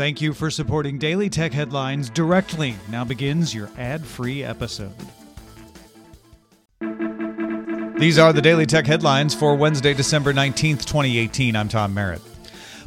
Thank you for supporting Daily Tech Headlines directly. Now begins your ad free episode. These are the Daily Tech Headlines for Wednesday, December 19th, 2018. I'm Tom Merritt.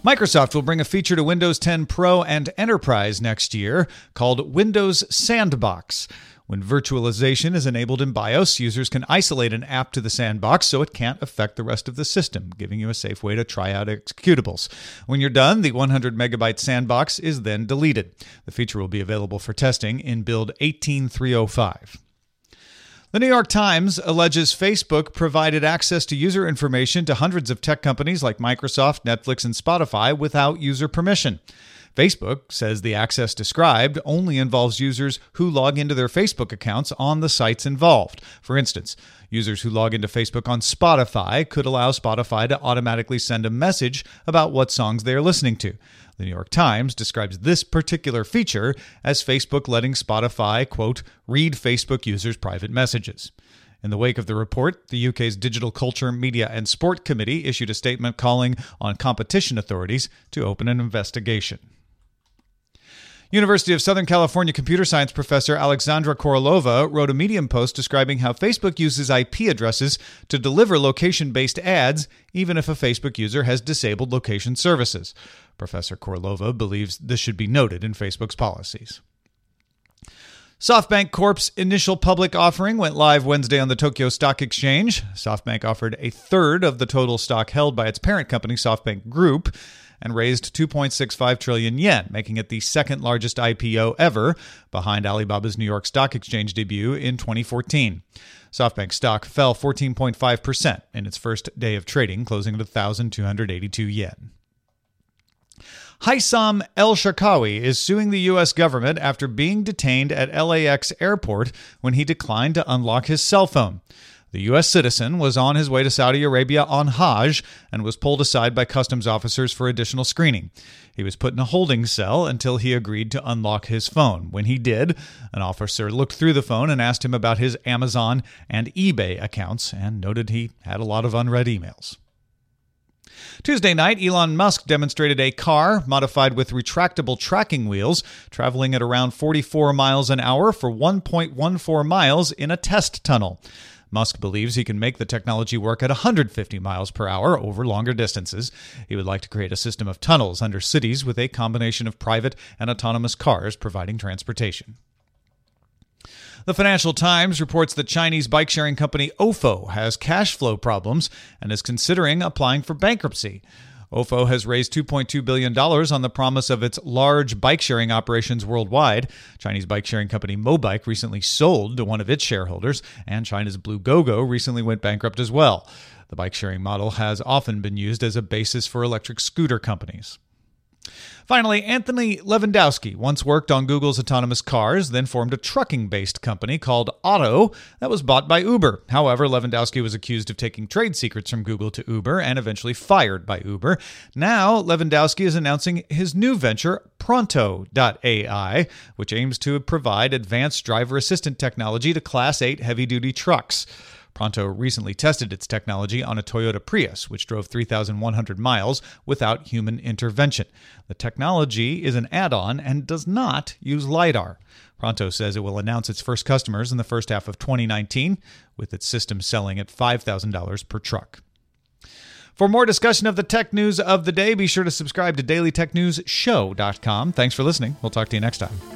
Microsoft will bring a feature to Windows 10 Pro and Enterprise next year called Windows Sandbox. When virtualization is enabled in BIOS, users can isolate an app to the sandbox so it can't affect the rest of the system, giving you a safe way to try out executables. When you're done, the 100 megabyte sandbox is then deleted. The feature will be available for testing in build 18305. The New York Times alleges Facebook provided access to user information to hundreds of tech companies like Microsoft, Netflix, and Spotify without user permission. Facebook says the access described only involves users who log into their Facebook accounts on the sites involved. For instance, users who log into Facebook on Spotify could allow Spotify to automatically send a message about what songs they are listening to. The New York Times describes this particular feature as Facebook letting Spotify, quote, read Facebook users' private messages. In the wake of the report, the UK's Digital Culture, Media and Sport Committee issued a statement calling on competition authorities to open an investigation. University of Southern California computer science professor Alexandra Korolova wrote a Medium post describing how Facebook uses IP addresses to deliver location based ads, even if a Facebook user has disabled location services. Professor Korolova believes this should be noted in Facebook's policies. SoftBank Corp's initial public offering went live Wednesday on the Tokyo Stock Exchange. SoftBank offered a third of the total stock held by its parent company, SoftBank Group and raised 2.65 trillion yen, making it the second largest IPO ever, behind Alibaba's New York Stock Exchange debut in 2014. SoftBank stock fell 14.5% in its first day of trading, closing at 1,282 yen. Haitham El Sharkawi is suing the U.S. government after being detained at LAX airport when he declined to unlock his cell phone. The U.S. citizen was on his way to Saudi Arabia on Hajj and was pulled aside by customs officers for additional screening. He was put in a holding cell until he agreed to unlock his phone. When he did, an officer looked through the phone and asked him about his Amazon and eBay accounts and noted he had a lot of unread emails. Tuesday night, Elon Musk demonstrated a car modified with retractable tracking wheels, traveling at around 44 miles an hour for 1.14 miles in a test tunnel. Musk believes he can make the technology work at 150 miles per hour over longer distances. He would like to create a system of tunnels under cities with a combination of private and autonomous cars providing transportation. The Financial Times reports that Chinese bike sharing company Ofo has cash flow problems and is considering applying for bankruptcy. Ofo has raised $2.2 billion on the promise of its large bike sharing operations worldwide. Chinese bike sharing company Mobike recently sold to one of its shareholders, and China's Blue Gogo recently went bankrupt as well. The bike sharing model has often been used as a basis for electric scooter companies. Finally, Anthony Levandowski once worked on Google's autonomous cars, then formed a trucking based company called Otto that was bought by Uber. However, Levandowski was accused of taking trade secrets from Google to Uber and eventually fired by Uber. Now, Levandowski is announcing his new venture, Pronto.ai, which aims to provide advanced driver assistant technology to Class 8 heavy duty trucks. Pronto recently tested its technology on a Toyota Prius, which drove 3,100 miles without human intervention. The technology is an add on and does not use LiDAR. Pronto says it will announce its first customers in the first half of 2019, with its system selling at $5,000 per truck. For more discussion of the tech news of the day, be sure to subscribe to dailytechnewsshow.com. Thanks for listening. We'll talk to you next time.